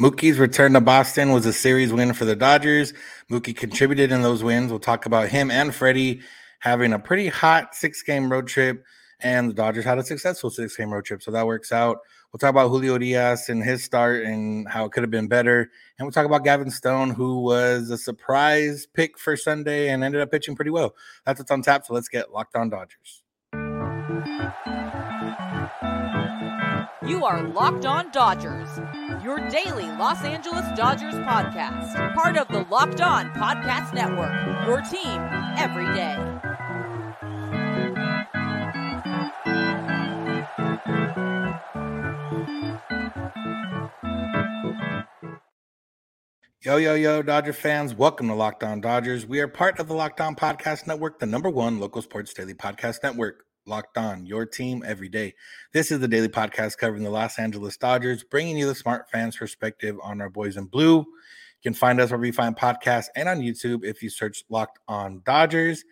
Mookie's return to Boston was a series win for the Dodgers. Mookie contributed in those wins. We'll talk about him and Freddie having a pretty hot six game road trip, and the Dodgers had a successful six game road trip. So that works out. We'll talk about Julio Urías and his start and how it could have been better. And we'll talk about Gavin Stone, who was a surprise pick for Sunday and ended up pitching pretty well. That's what's on tap. So let's get locked on Dodgers. You are Locked On Dodgers, your daily Los Angeles Dodgers podcast. Part of the Locked On Podcast Network, your team every day. Yo, yo, yo, Dodger fans. Welcome to Locked On Dodgers. We are part of the Locked On Podcast Network, the number one local sports daily podcast network. Locked On, your team every day. This is the daily podcast covering the Los Angeles Dodgers, bringing you the smart fans' perspective on our boys in blue. You can find us wherever you find podcasts and on YouTube if you search Locked On Dodgers.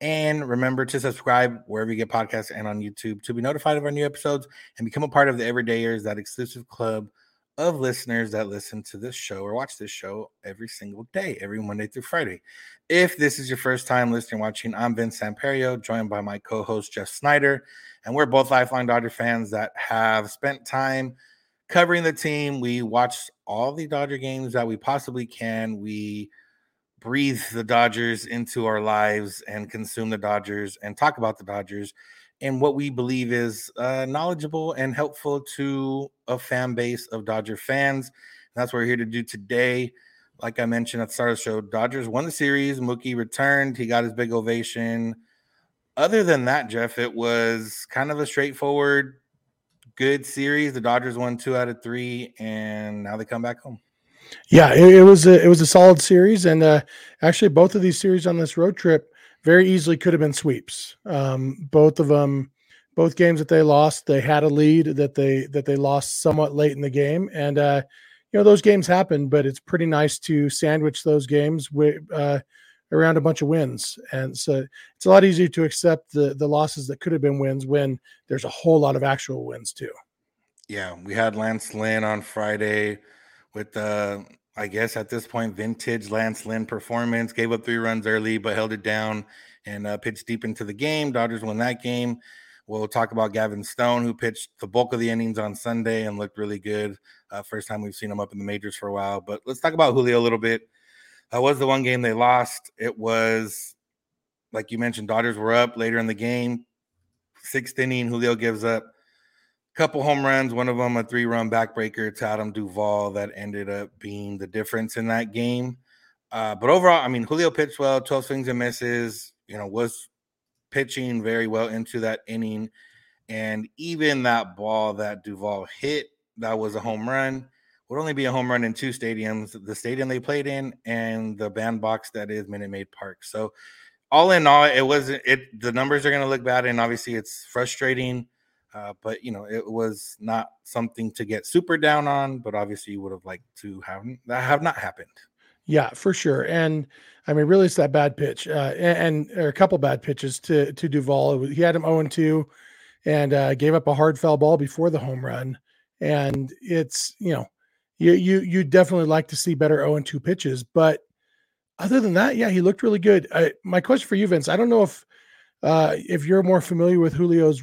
And remember to subscribe wherever you get podcasts and on YouTube to be notified of our new episodes and become a part of the Everydayers, that exclusive club of listeners that listen to this show or watch this show every single day, every Monday through Friday. If this is your first time listening, watching, I'm Vince Samperio, joined by my co-host Jeff Snider, and we're both lifelong Dodger fans that have spent time covering the team. We watch all the Dodger games that we possibly can. We breathe the Dodgers into our lives and consume the Dodgers and talk about the Dodgers and what we believe is uh, knowledgeable and helpful to a fan base of Dodger fans. And that's what we're here to do today. Like I mentioned at the start of the show, Dodgers won the series. Mookie returned. He got his big ovation. Other than that, Jeff, it was kind of a straightforward, good series. The Dodgers won two out of three, and now they come back home. Yeah, it, it was a, it was a solid series, and uh, actually, both of these series on this road trip very easily could have been sweeps. Um, both of them, both games that they lost, they had a lead that they that they lost somewhat late in the game, and uh, you know those games happen. But it's pretty nice to sandwich those games with uh, around a bunch of wins, and so it's a lot easier to accept the the losses that could have been wins when there's a whole lot of actual wins too. Yeah, we had Lance Lynn on Friday with the I guess at this point, vintage Lance Lynn performance. Gave up three runs early, but held it down and uh, pitched deep into the game. Dodgers won that game. We'll talk about Gavin Stone, who pitched the bulk of the innings on Sunday and looked really good. Uh, first time we've seen him up in the majors for a while. But let's talk about Julio a little bit. That was the one game they lost. It was, like you mentioned, Dodgers were up later in the game. Sixth inning, Julio gives up couple home runs, one of them a three run backbreaker to Adam Duvall that ended up being the difference in that game. Uh, but overall, I mean, Julio pitched well, 12 swings and misses, you know, was pitching very well into that inning. And even that ball that Duvall hit, that was a home run, would only be a home run in two stadiums the stadium they played in and the bandbox that is Minute Maid Park. So, all in all, it wasn't it. The numbers are going to look bad, and obviously, it's frustrating uh, but you know, it was not something to get super down on. But obviously, you would have liked to have that have not happened. Yeah, for sure. And I mean, really, it's that bad pitch, uh, and, and a couple bad pitches to to Duvall. He had him 0 2 and uh, gave up a hard foul ball before the home run. And it's you know, you you you definitely like to see better 0 2 pitches, but other than that, yeah, he looked really good. I, my question for you, Vince, I don't know if uh, if you're more familiar with Julio's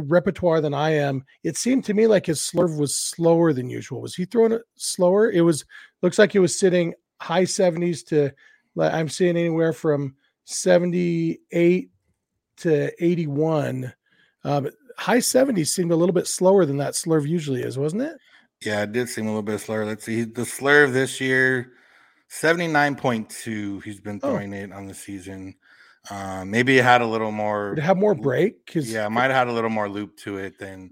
repertoire than I am. It seemed to me like his slurve was slower than usual. Was he throwing it slower? It was looks like it was sitting high 70s to I'm seeing anywhere from 78 to 81. Um, high 70s seemed a little bit slower than that slurve usually is, wasn't it? Yeah, it did seem a little bit slower. Let's see. The slurve this year, 79.2. He's been oh. throwing oh. it on the season. Uh, maybe it had a little more. Did it have more break? Cause yeah, it might have had a little more loop to it than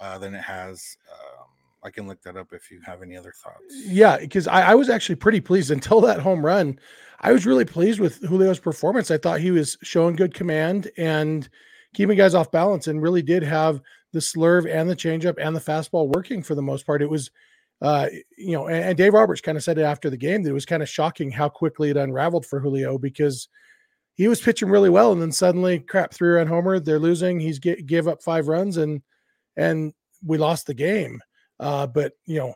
uh, than it has. Um, I can look that up if you have any other thoughts. Yeah, because I, I, was actually pretty pleased until that home run. I was really pleased with Julio's performance. I thought he was showing good command and keeping guys off balance, and really did have the slurve and the changeup and the fastball working for the most part. It was, uh, you know, and, and Dave Roberts kind of said it after the game that it was kind of shocking how quickly it unraveled for Julio because he was pitching really well, and then suddenly, crap, three run homer. They're losing. He's get, give up five runs, and and we lost the game. Uh, but you know,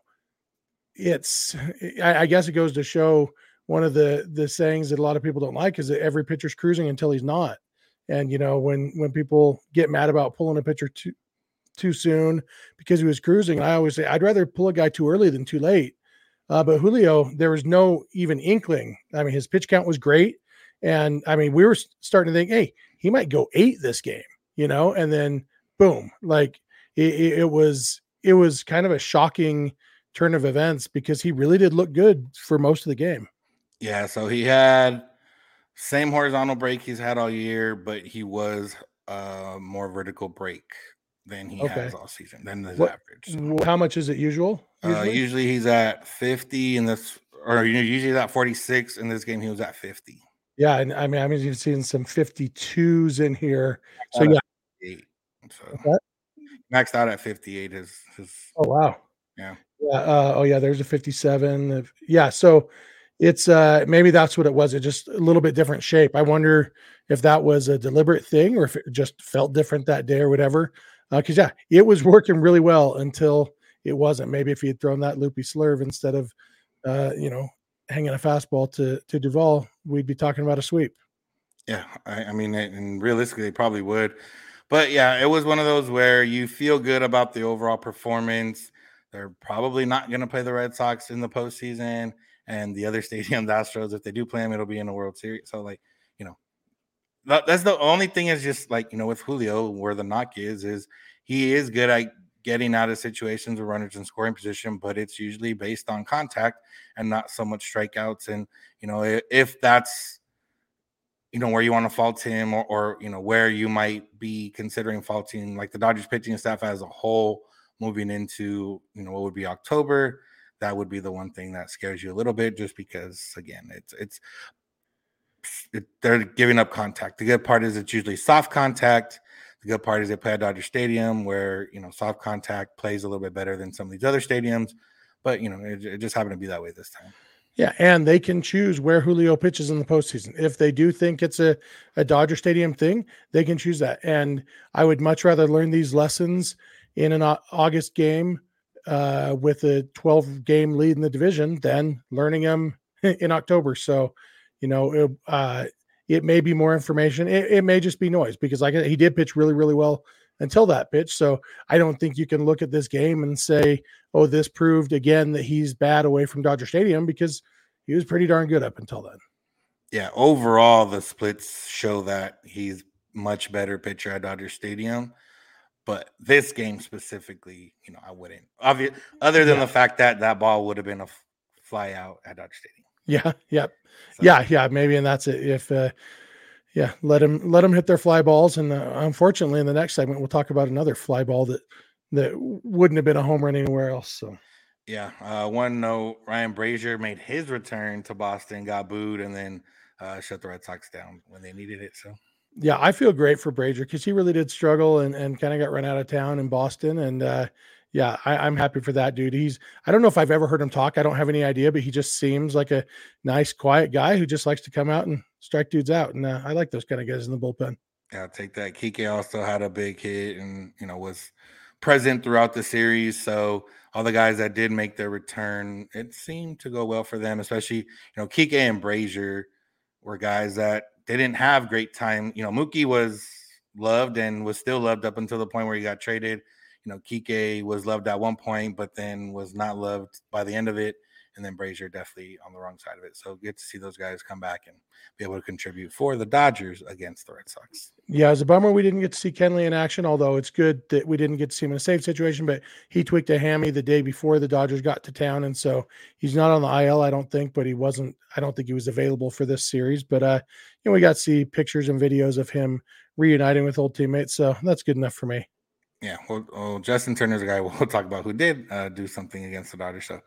it's I, I guess it goes to show one of the the sayings that a lot of people don't like is that every pitcher's cruising until he's not. And you know, when when people get mad about pulling a pitcher too too soon because he was cruising, I always say I'd rather pull a guy too early than too late. Uh, but Julio, there was no even inkling. I mean, his pitch count was great, and I mean, we were starting to think, hey, he might go eight this game, you know, and then boom, like it, it was it was kind of a shocking turn of events because he really did look good for most of the game. Yeah, so he had same horizontal break he's had all year, but he was uh more vertical break than he okay. has all season than his what, average. So. How much is it usual? Usually? Uh, usually he's at 50 in this or usually he's at 46. In this game, he was at 50. Yeah, and I mean, I mean, you've seen some 52s in here. So yeah. So what? maxed out at 58 is his oh wow. Yeah. Yeah. Uh, oh yeah, there's a 57. Yeah. So it's uh maybe that's what it was. It just a little bit different shape. I wonder if that was a deliberate thing or if it just felt different that day or whatever. Because uh, yeah, it was working really well until it wasn't. Maybe if he had thrown that loopy slurve instead of uh, you know, hanging a fastball to to Duvall, we'd be talking about a sweep. Yeah, I, I mean, and realistically, they probably would. But yeah, it was one of those where you feel good about the overall performance. They're probably not going to play the Red Sox in the postseason and the other stadium, the Astros, if they do play them, it'll be in the World Series. So, like, you know, that, that's the only thing is just like, you know, with Julio, where the knock is, is he is good at getting out of situations with runners in scoring position, but it's usually based on contact and not so much strikeouts. And, you know, if, if that's, you know, where you want to fault him or, or, you know, where you might be considering faulting like the Dodgers pitching staff as a whole moving into, you know, what would be October that would be the one thing that scares you a little bit just because again it's it's it, they're giving up contact the good part is it's usually soft contact the good part is they play at dodger stadium where you know soft contact plays a little bit better than some of these other stadiums but you know it, it just happened to be that way this time yeah, and they can choose where Julio pitches in the postseason. If they do think it's a, a Dodger Stadium thing, they can choose that. And I would much rather learn these lessons in an August game uh, with a 12 game lead in the division than learning them in October. So, you know, it, uh, it may be more information. It, it, may just be noise because, like, he did pitch really, really well until that pitch. So, I don't think you can look at this game and say, "Oh, this proved again that he's bad away from Dodger Stadium," because he was pretty darn good up until then. Yeah, overall, the splits show that he's much better pitcher at Dodger Stadium. But this game specifically, you know, I wouldn't. Obvious, other than yeah. the fact that that ball would have been a fly out at Dodger Stadium. Yeah, yeah, so. yeah, yeah. Maybe, and that's it. If, uh, yeah, let them let them hit their fly balls, and uh, unfortunately, in the next segment, we'll talk about another fly ball that that wouldn't have been a home run anywhere else. So. Yeah. Uh, one note: Ryan Brasier made his return to Boston, got booed, and then uh, shut the Red Sox down when they needed it. So yeah, I feel great for Brasier because he really did struggle and, and kind of got run out of town in Boston. And uh, yeah, I, am happy for that dude. He's I don't know if I've ever heard him talk. I don't have any idea, but he just seems like a nice, quiet guy who just likes to come out and strike dudes out. And uh, I like those kind of guys in the bullpen. Yeah, take that. Kike also had a big hit and you know was present throughout the series. So all the guys that did make their return, it seemed to go well for them, especially you know Kike and Brasier were guys that they didn't have great time. You know, Mookie was loved and was still loved up until the point where he got traded. You know, Kike was loved at one point, but then was not loved by the end of it and then Brasier definitely on the wrong side of it. So good to see those guys come back and be able to contribute for the Dodgers against the Red Sox. Yeah, it's a bummer we didn't get to see Kenley in action, although it's good that we didn't get to see him in a safe situation. But he tweaked a hammy the day before the Dodgers got to town, and so he's not on the IL, I don't think. But he wasn't. I don't think he was available for this series. But uh, you know, we got to see pictures and videos of him reuniting with old teammates, so that's good enough for me. Yeah, well, well Justin Turner's a guy we'll talk about who did uh, do something against the Dodgers. So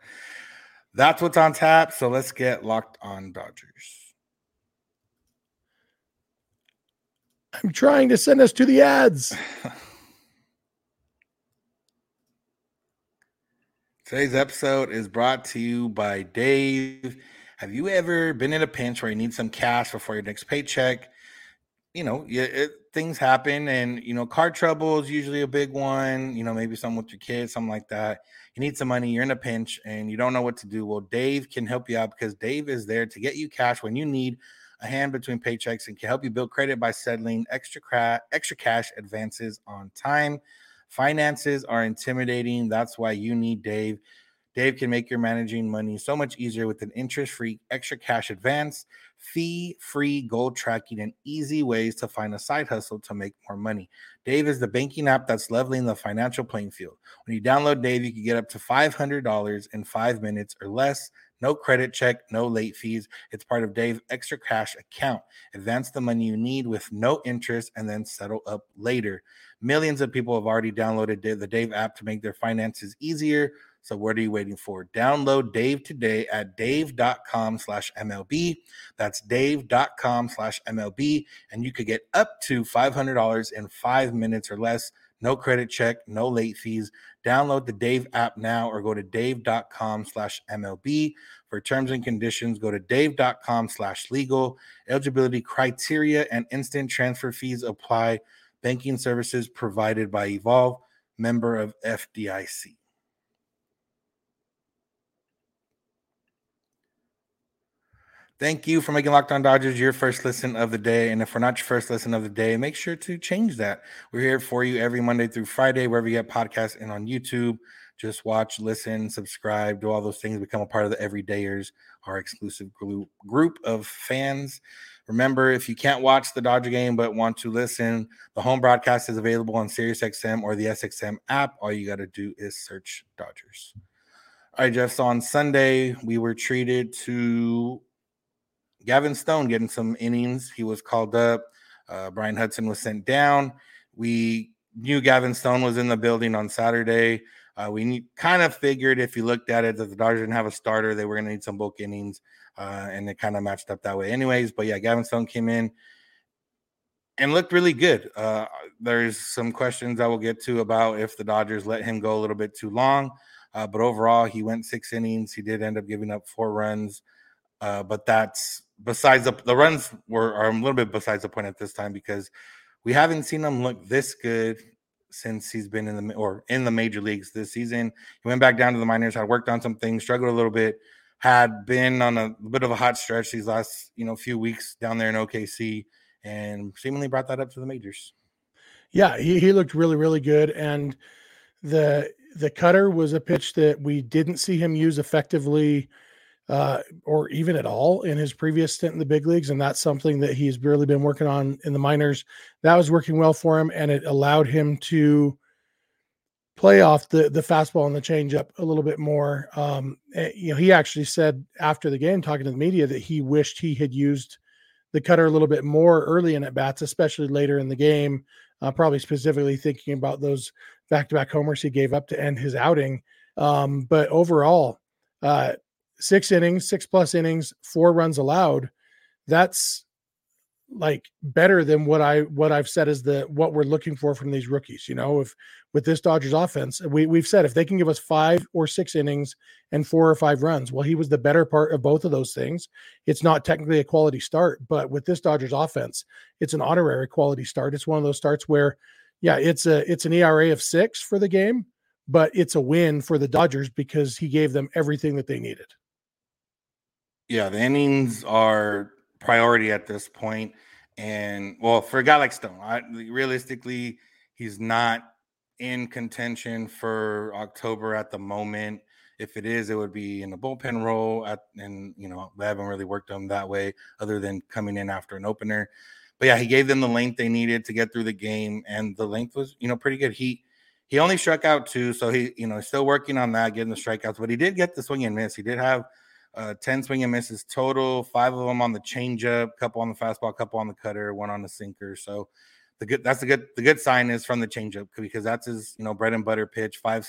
that's what's on tap. So let's get locked on Dodgers. I'm trying to send us to the ads. Today's episode is brought to you by Dave. Have you ever been in a pinch where you need some cash before your next paycheck? You know, it, things happen, and you know, car trouble is usually a big one. You know, maybe something with your kids, something like that. You need some money, you're in a pinch, and you don't know what to do. Well, Dave can help you out because Dave is there to get you cash when you need a hand between paychecks and can help you build credit by settling extra cra- extra cash advances on time. Finances are intimidating. That's why you need Dave. Dave can make your managing money so much easier with an interest free extra cash advance, fee free goal tracking, and easy ways to find a side hustle to make more money. Dave is the banking app that's leveling the financial playing field. When you download Dave, you can get up to $500 in five minutes or less. No credit check, no late fees. It's part of Dave's extra cash account. Advance the money you need with no interest and then settle up later. Millions of people have already downloaded the Dave app to make their finances easier. So what are you waiting for? Download Dave today at dave.com slash MLB. That's dave.com slash MLB. And you could get up to $500 in five minutes or less. No credit check, no late fees. Download the Dave app now or go to dave.com slash MLB. For terms and conditions, go to dave.com slash legal. Eligibility criteria and instant transfer fees apply. Banking services provided by Evolve, member of FDIC. Thank you for making Locked On Dodgers your first listen of the day. And if we're not your first listen of the day, make sure to change that. We're here for you every Monday through Friday, wherever you get podcasts and on YouTube. Just watch, listen, subscribe, do all those things, become a part of the Everydayers, our exclusive group of fans. Remember, if you can't watch the Dodger game but want to listen, the home broadcast is available on SiriusXM or the SXM app. All you got to do is search Dodgers. All right, Jeff. So on Sunday, we were treated to Gavin Stone getting some innings. He was called up. Uh, Bryan Hudson was sent down. We knew Gavin Stone was in the building on Saturday. Uh, we kind of figured if you looked at it that the Dodgers didn't have a starter, they were going to need some bulk innings, uh, and it kind of matched up that way, anyways. But yeah, Gavin Stone came in and looked really good. Uh, there's some questions I will get to about if the Dodgers let him go a little bit too long, uh, but overall, he went six innings. He did end up giving up four runs, uh, but that's besides the, the runs were are a little bit besides the point at this time because we haven't seen him look this good since he's been in the or in the major leagues this season. He went back down to the minors, had worked on some things, struggled a little bit, had been on a bit of a hot stretch these last you know few weeks down there in OKC, and seemingly brought that up to the majors. Yeah, he, he looked really really good, and the the cutter was a pitch that we didn't see him use effectively uh, or even at all in his previous stint in the big leagues. And that's something that he's really been working on in the minors. That was working well for him, and it allowed him to play off the the fastball and the changeup a little bit more. Um, eh, you know, he actually said after the game, talking to the media, that he wished he had used the cutter a little bit more early in at bats, especially later in the game. Uh, probably specifically thinking about those back to back homers he gave up to end his outing. Um, but overall, uh, six innings, six plus innings, four runs allowed. That's like better than what I what I've said is the what we're looking for from these rookies. You know, if with this Dodgers offense, we we've said if they can give us five or six innings and four or five runs, well, he was the better part of both of those things. It's not technically a quality start, but with this Dodgers offense, it's an honorary quality start. It's one of those starts where, yeah, it's a it's an ERA of six for the game, but it's a win for the Dodgers because he gave them everything that they needed. Yeah, the innings are priority at this point. And well, for a guy like Stone, I, realistically, he's not in contention for October at the moment. If it is, it would be in the bullpen role. At, and you know, we haven't really worked him that way, other than coming in after an opener. But yeah, he gave them the length they needed to get through the game, and the length was, you know, pretty good. He he only struck out two, so he, you know, still working on that, getting the strikeouts. But he did get the swing and miss. He did have uh, 10 swing and misses total, five of them on the changeup, couple on the fastball, couple on the cutter, one on the sinker. So the good that's the good the good sign is from the changeup because that's his you know bread and butter pitch. Five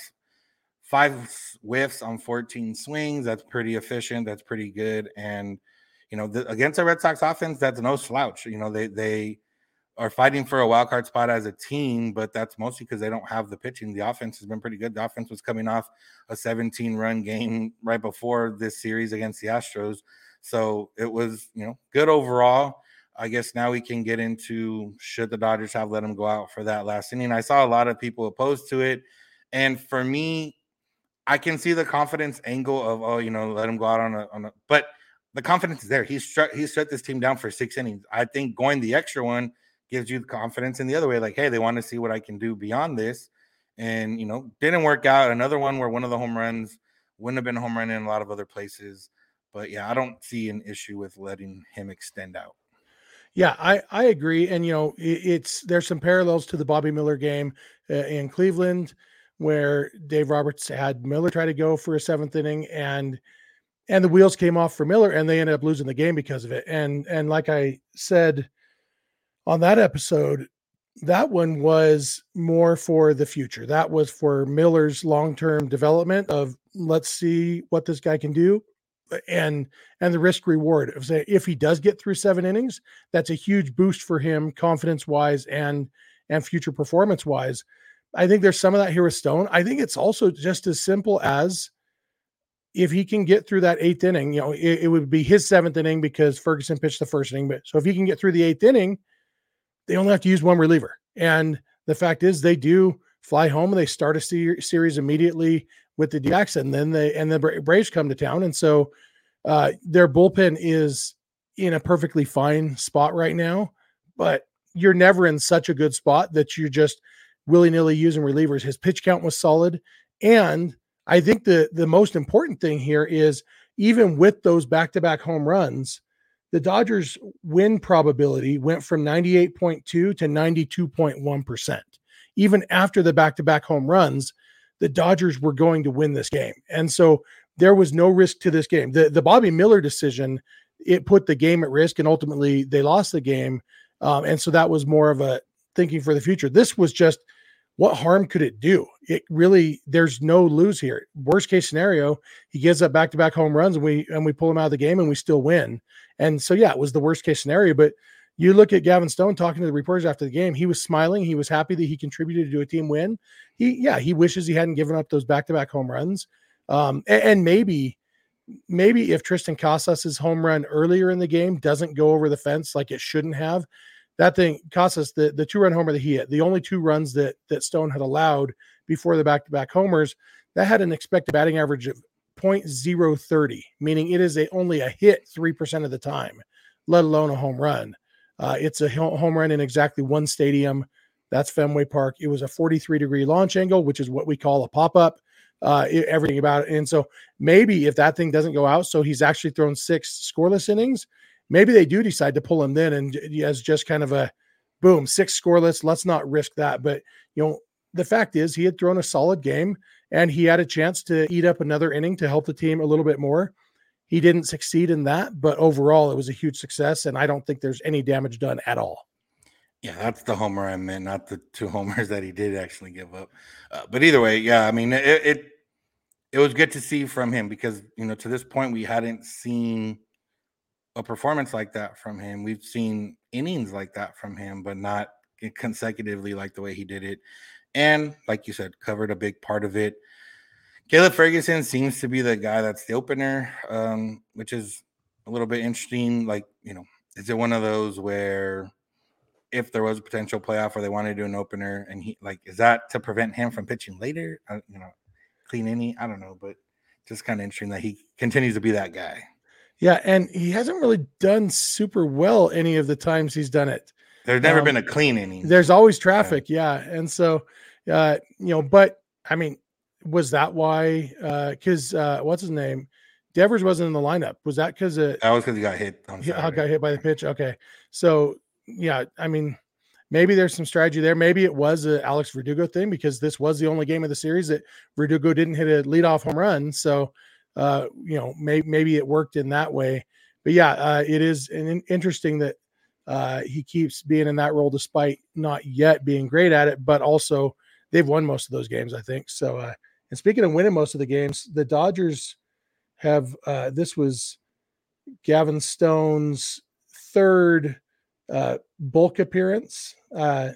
five whiffs on 14 swings. That's pretty efficient. That's pretty good. And you know, the, against the Red Sox offense, that's no slouch. You know, they they are fighting for a wild card spot as a team, but that's mostly because they don't have the pitching. The offense has been pretty good. The offense was coming off a 17 run game right before this series against the Astros. So it was, you know, good overall. I guess now we can get into should the Dodgers have let him go out for that last inning. I saw a lot of people opposed to it. And for me, I can see the confidence angle of, oh, you know, let him go out on a, on a but the confidence is there. He's he's shut this team down for six innings. I think going the extra one gives you the confidence in the other way, like, hey, they want to see what I can do beyond this. And, you know, didn't work out. Another one where one of the home runs wouldn't have been a home run in a lot of other places. But yeah, I don't see an issue with letting him extend out. Yeah, I, I agree. And, you know, it, it's there's some parallels to the Bobby Miller game uh, in Cleveland where Dave Roberts had Miller try to go for a seventh inning and and the wheels came off for Miller and they ended up losing the game because of it. And and like I said on that episode, that one was more for the future. That was for Miller's long-term development of let's see what this guy can do and and the risk reward of say if he does get through seven innings, that's a huge boost for him confidence wise and and future performance wise. I think there's some of that here with Stone. I think it's also just as simple as if he can get through that eighth inning, you know, it, it, would be his seventh inning because Ferguson pitched the first inning. But so if he can get through the eighth inning, they only have to use one reliever. And the fact is, they do fly home and they start a ser- series immediately with the D-backs, and then they and the Braves come to town, and so uh, their bullpen is in a perfectly fine spot right now. But you're never in such a good spot that you're just willy nilly using relievers. His pitch count was solid, and I think the the most important thing here is even with those back to back home runs, the Dodgers win probability went from 98.2 to 92.1%. Even after the back to back home runs, the Dodgers were going to win this game. And so there was no risk to this game. The, the Bobby Miller decision, it put the game at risk and ultimately they lost the game. Um, and so that was more of a thinking for the future. This was just what harm could it do? It really there's no lose here. Worst case scenario, he gives up back to back home runs and we and we pull him out of the game and we still win. And so yeah, it was the worst case scenario. But you look at Gavin Stone talking to the reporters after the game, he was smiling. He was happy that he contributed to a team win. He yeah, he wishes he hadn't given up those back to back home runs. Um, and, and maybe maybe if Triston Casas's home run earlier in the game doesn't go over the fence like it shouldn't have, that thing Casas the the two run homer that he hit, the only two runs that that Stone had allowed before the back to back homers, that had an expected batting average of 0.030, meaning it is a only a hit three percent of the time, let alone a home run. Uh, it's a home run in exactly one stadium. That's Fenway Park. It was a 43 degree launch angle, which is what we call a pop up. Uh, everything about it. And so maybe if that thing doesn't go out, so he's actually thrown six scoreless innings, maybe they do decide to pull him then and as just kind of a boom, six scoreless. Let's not risk that. But you know, the fact is he had thrown a solid game and he had a chance to eat up another inning to help the team a little bit more. He didn't succeed in that, but overall it was a huge success. And I don't think there's any damage done at all. Yeah, that's the homer I meant, not the two homers that he did actually give up. Uh, but either way, yeah, I mean, it, it it was good to see from him because you know to this point we hadn't seen a performance like that from him. We've seen innings like that from him, but not consecutively like the way he did it. And like you said, covered a big part of it. Caleb Ferguson seems to be the guy that's the opener, um, which is a little bit interesting. Like, you know, is it one of those where if there was a potential playoff or they wanted to do an opener and he like is that to prevent him from pitching later? Uh, you know, clean any, I don't know, but just kind of interesting that he continues to be that guy. Yeah, and he hasn't really done super well any of the times he's done it. There's never um, been a clean inning. There's always traffic, yeah. yeah. And so uh, you know, but I mean, was that why uh because uh what's his name? Devers wasn't in the lineup. Was that because that was because he got hit on he got hit by the pitch? Okay. So yeah, I mean, maybe there's some strategy there. Maybe it was a Alex Verdugo thing because this was the only game of the series that Verdugo didn't hit a leadoff home run. So uh, you know, may, maybe it worked in that way. But yeah, uh, it is an, interesting that uh, he keeps being in that role despite not yet being great at it, but also they've won most of those games, I think. So, uh, and speaking of winning most of the games, the Dodgers have uh, this was Gavin Stone's third uh, bulk appearance. Uh,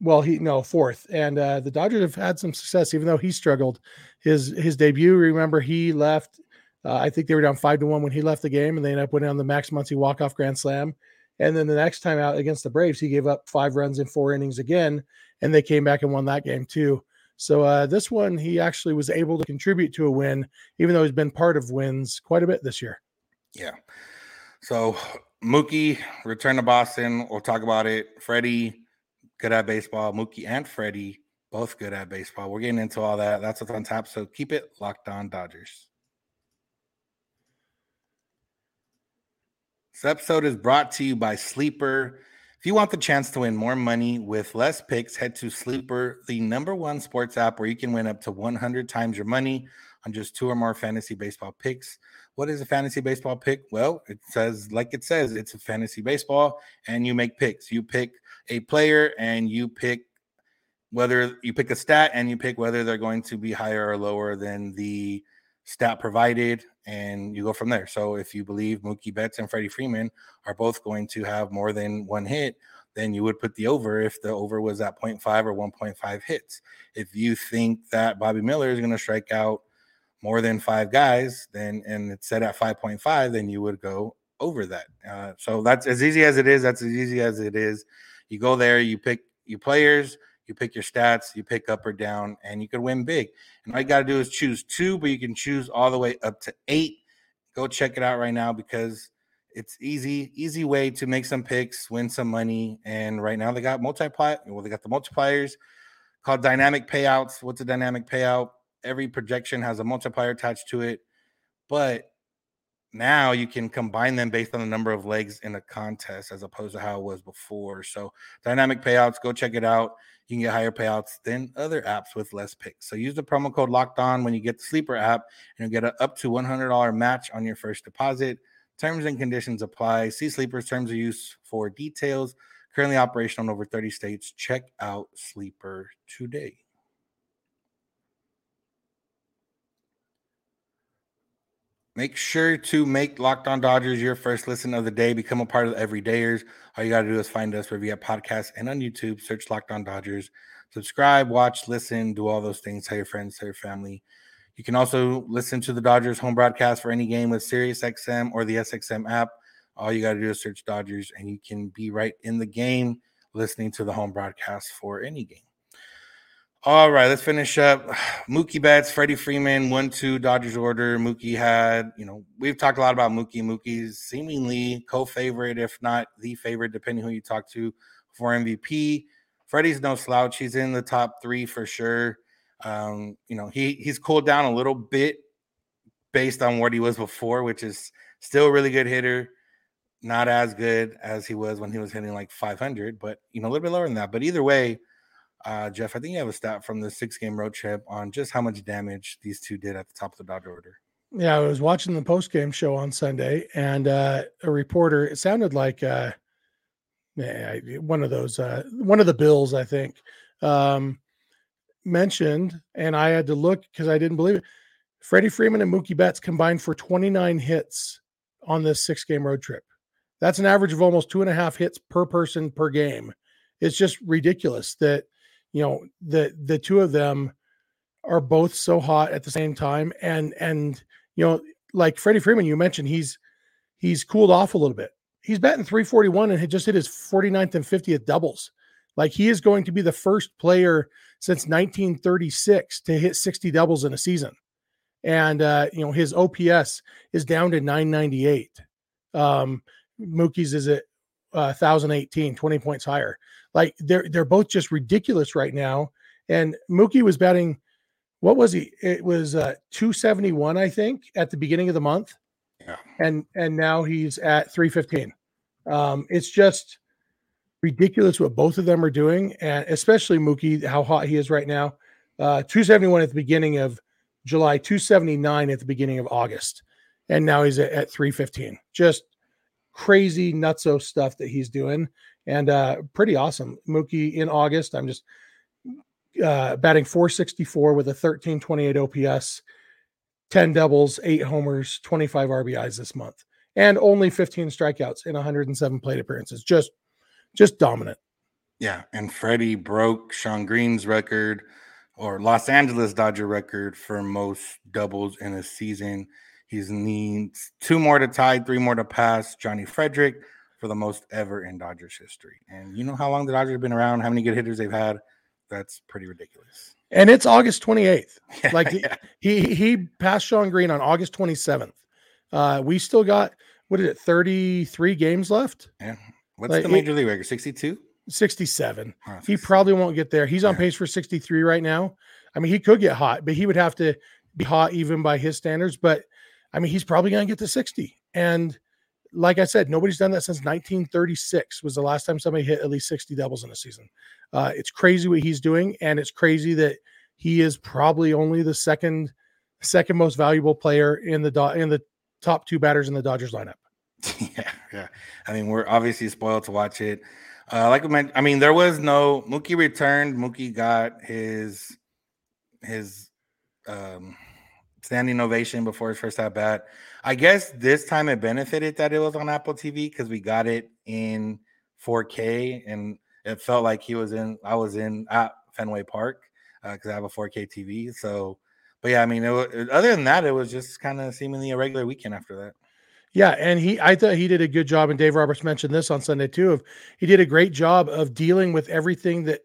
well, he no fourth, and uh, the Dodgers have had some success, even though he struggled. His his debut, remember, he left. Uh, I think they were down five to one when he left the game, and they ended up winning on the Max Muncy walk off grand slam. And then the next time out against the Braves, he gave up five runs in four innings again, and they came back and won that game too. So uh, this one, he actually was able to contribute to a win, even though he's been part of wins quite a bit this year. Yeah. So Mookie return to Boston. We'll talk about it. Freddie, good at baseball. Mookie and Freddie, both good at baseball. We're getting into all that. That's what's on tap. So keep it locked on Dodgers. This episode is brought to you by Sleeper. If you want the chance to win more money with less picks, head to Sleeper, the number one sports app where you can win up to 100 times your money on just two or more fantasy baseball picks. What is a fantasy baseball pick? Well, it says, like it says, it's a fantasy baseball, and you make picks. You pick a player and you pick whether you pick a stat and you pick whether they're going to be higher or lower than the stat provided, and you go from there. So if you believe Mookie Betts and Freddie Freeman are both going to have more than one hit, then you would put the over if the over was at 0.5 or 1.5 hits. If you think that Bobby Miller is going to strike out more than five guys, then and it's set at 5.5, then you would go over that. Uh, so that's as easy as it is. That's as easy as it is. You go there, you pick your players, you pick your stats, you pick up or down, and you could win big. And all you got to do is choose two, but you can choose all the way up to eight. Go check it out right now because it's easy, easy way to make some picks, win some money. And right now they got multiply. Well, they got the multipliers called dynamic payouts. What's a dynamic payout? every projection has a multiplier attached to it, but now you can combine them based on the number of legs in a contest as opposed to how it was before. So dynamic payouts, go check it out. You can get higher payouts than other apps with less picks. So use the promo code locked on when you get the sleeper app and you'll get an up to $100 match on your first deposit. Terms and conditions apply. See Sleeper's terms of use for details. Currently operational in over 30 states. Check out Sleeper today. Make sure to make Locked On Dodgers your first listen of the day. Become a part of the Everydayers. All you got to do is find us wherever you have podcasts and on YouTube. Search Locked On Dodgers. Subscribe, watch, listen, do all those things. Tell your friends, tell your family. You can also listen to the Dodgers home broadcast for any game with SiriusXM or the SXM app. All you got to do is search Dodgers, and you can be right in the game listening to the home broadcast for any game. All right, let's finish up. Mookie Betts, Freddie Freeman, one two Dodgers order. Mookie had, you know, we've talked a lot about Mookie. Mookie's seemingly co-favorite, if not the favorite, depending who you talk to for MVP. Freddie's no slouch. He's in the top three for sure. Um, you know, he he's cooled down a little bit based on what he was before, which is still a really good hitter. Not as good as he was when he was hitting like 500, but you know, a little bit lower than that. But either way, uh, Jeff, I think you have a stat from the six game road trip on just how much damage these two did at the top of the Dodger order. Yeah, I was watching the post game show on Sunday, and uh, a reporter. It sounded like uh, one of those, uh, one of the Bills, I think, um, mentioned, and I had to look because I didn't believe it. Freddie Freeman and Mookie Betts combined for 29 hits on this six game road trip. That's an average of almost two and a half hits per person per game. It's just ridiculous that you know the the two of them are both so hot at the same time and and you know like Freddie Freeman you mentioned he's he's cooled off a little bit. He's batting 341 and had just hit his 49th and 50th doubles. Like he is going to be the first player since 1936 to hit 60 doubles in a season. And uh, you know, his OPS is down to 998. Um Mookie's is at uh, 1018, 20 points higher. Like they're they're both just ridiculous right now. And Mookie was batting, what was he? It was uh 271, I think, at the beginning of the month. Yeah. And and now he's at 315. Um, it's just ridiculous what both of them are doing, and especially Mookie, how hot he is right now. Uh 271 at the beginning of July, 279 at the beginning of August, and now he's at, at 315. Just crazy nutso stuff that he's doing and uh, pretty awesome. Mookie in August, I'm just uh, batting 464 with a 1328 OPS, 10 doubles, eight homers, 25 RBIs this month, and only 15 strikeouts in 107 plate appearances. Just, just dominant. Yeah, and Freddie broke Shawn Green's record or Los Angeles Dodger record for most doubles in a season. He's needs two more to tie, three more to pass Johnny Frederick for the most ever in Dodgers history. And you know how long the Dodgers have been around, how many good hitters they've had. That's pretty ridiculous. And it's August 28th. Like yeah. he he passed Shawn Green on August 27th. Uh, we still got what is it, 33 games left? Yeah. What's like, the major league record? 62? 67. Oh, he probably won't get there. He's on yeah. pace for 63 right now. I mean, he could get hot, but he would have to be hot even by his standards. But I mean, he's probably going to get to 60. And like I said, nobody's done that since 1936 was the last time somebody hit at least 60 doubles in a season. Uh, it's crazy what he's doing, and it's crazy that he is probably only the second second most valuable player in the in the top two batters in the Dodgers lineup. Yeah, yeah. I mean, we're obviously spoiled to watch it. Uh, like I mentioned, I mean, there was no Mookie returned. Mookie got his his um, standing ovation before his first at bat. I guess this time it benefited that it was on Apple TV because we got it in 4K and it felt like he was in. I was in at Fenway Park because uh, I have a 4K TV. So, but yeah, I mean, was, other than that, it was just kind of seemingly a regular weekend after that. Yeah, and he I thought he did a good job, and Dave Roberts mentioned this on Sunday too. Of he did a great job of dealing with everything that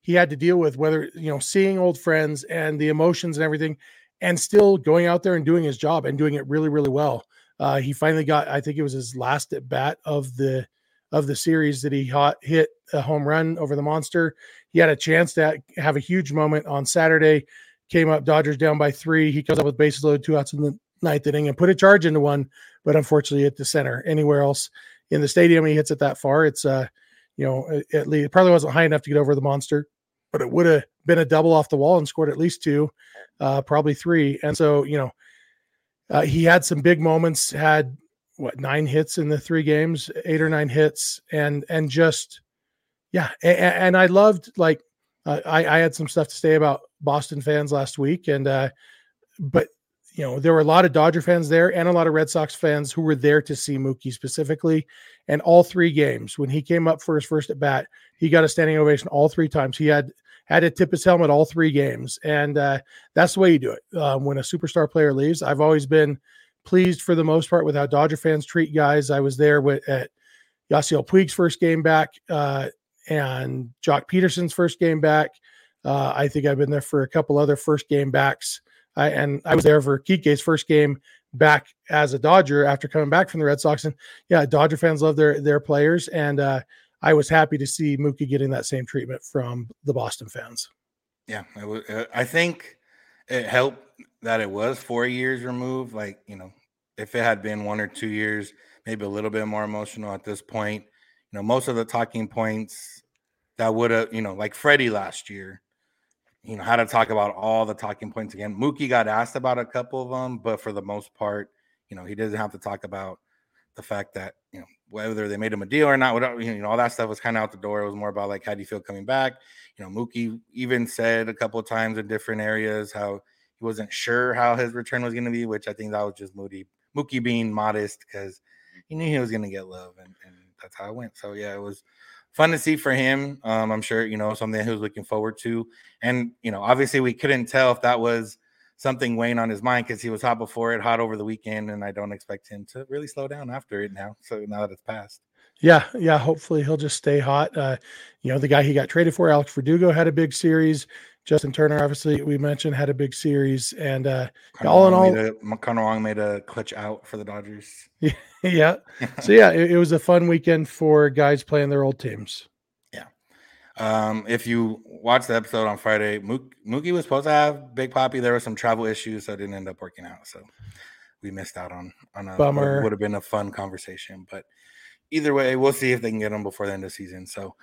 he had to deal with, whether you know, seeing old friends and the emotions and everything, and still going out there and doing his job and doing it really, really well. Uh, he finally got, I think it was his last at bat of the of the series that he hot, hit a home run over the monster. He had a chance to have a huge moment on Saturday. Came up, Dodgers down by three. He comes up with bases loaded, two outs in the ninth inning, and put a charge into one. But unfortunately, at the center, anywhere else in the stadium, he hits it that far. It's uh, you know, at least it probably wasn't high enough to get over the monster, but it would have been a double off the wall and scored at least two, uh, probably three. And so, you know, uh, he had some big moments. Had what nine hits in the three games, eight or nine hits, and and just yeah, and, and I loved like uh, I I had some stuff to say about Boston fans last week, and uh, but you know there were a lot of Dodger fans there and a lot of Red Sox fans who were there to see Mookie specifically, and all three games when he came up for his first at bat, he got a standing ovation all three times. He had had to tip his helmet all three games, and uh, that's the way you do it. Um, when a superstar player leaves, I've always been pleased for the most part with how Dodger fans treat guys. I was there with at Yasiel Puig's first game back uh, and Joc Pederson's first game back. Uh, I think I've been there for a couple other first game backs. I, and I was there for Kike's first game back as a Dodger after coming back from the Red Sox. And yeah, Dodger fans love their their players, and uh, I was happy to see Mookie getting that same treatment from the Boston fans. Yeah, uh, I think it helped that it was four years removed. Like, you know, if it had been one or two years, maybe a little bit more emotional at this point. You know, most of the talking points that would have, you know, like Freddie last year, you know, how to talk about all the talking points again. Mookie got asked about a couple of them, but for the most part, you know, he doesn't have to talk about the fact that, you know, whether they made him a deal or not, whatever, you know, all that stuff was kind of out the door. It was more about like, how do you feel coming back? You know, Mookie even said a couple of times in different areas how he wasn't sure how his return was going to be, which I think that was just Moody Mookie being modest because he knew he was going to get love, and, and that's how it went. So yeah, it was fun to see for him. Um, I'm sure you know something he was looking forward to, and you know, obviously we couldn't tell if that was something weighing on his mind because he was hot before it, hot over the weekend, and I don't expect him to really slow down after it now. So now that it's passed. Yeah, yeah. Hopefully he'll just stay hot. Uh, you know, the guy he got traded for, Alex Verdugo, had a big series. Justin Turner, obviously, we mentioned had a big series, and uh, all in all, Connor Wong made a clutch out for the Dodgers. Yeah, so yeah, it, it, was a fun weekend for guys playing their old teams. Yeah. Um, if you watch the episode on Friday, Mook, Mookie was supposed to have Big Papi. There were some travel issues, so it didn't end up working out. So we missed out on on a bummer. Would have been a fun conversation, but either way, we'll see if they can get them before the end of the season. So,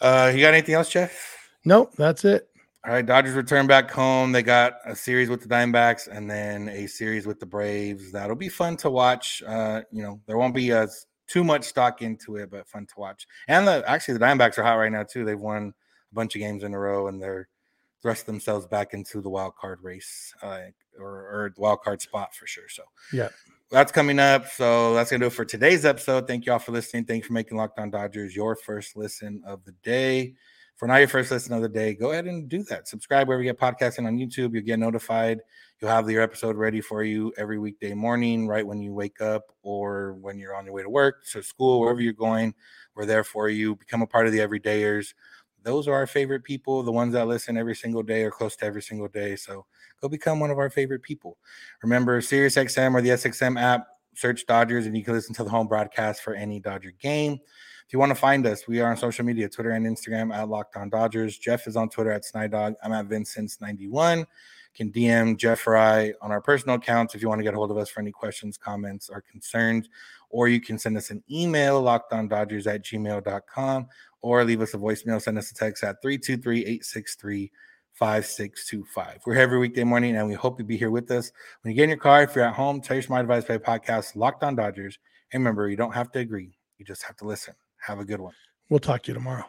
uh, you got anything else, Jeff? Nope, that's it. All right, Dodgers return back home. They got a series with the Diamondbacks and then a series with the Braves. That'll be fun to watch. Uh, you know, there won't be as too much stock into it, but fun to watch. And the actually the Diamondbacks are hot right now too. They've won a bunch of games in a row and they're thrust themselves back into the wild card race uh, or, or wild card spot for sure. So yeah, that's coming up. So that's gonna do it for today's episode. Thank you all for listening. Thank you for making Locked On Dodgers your first listen of the day. For now, your first listen of the day, go ahead and do that. Subscribe wherever you get podcasting on YouTube. You'll get notified. You'll have your episode ready for you every weekday morning, right when you wake up or when you're on your way to work, to school, wherever you're going. We're there for you. Become a part of the everydayers. Those are our favorite people, the ones that listen every single day or close to every single day. So go become one of our favorite people. Remember, SiriusXM or the SXM app, search Dodgers, and you can listen to the home broadcast for any Dodger game. If you want to find us, we are on social media, Twitter and Instagram at Locked On Dodgers. Jeff is on Twitter at Snydog. I'm at Vincent91. Can DM Jeff or I on our personal accounts if you want to get a hold of us for any questions, comments, or concerns. Or you can send us an email, lockedondodgers at gmail.com, or leave us a voicemail, send us a text at 323 863 5625. We're here every weekday morning, and we hope you'll be here with us. When you get in your car, if you're at home, tell your smart advice by podcast, Locked On Dodgers. And remember, you don't have to agree, you just have to listen. Have a good one. We'll talk to you tomorrow.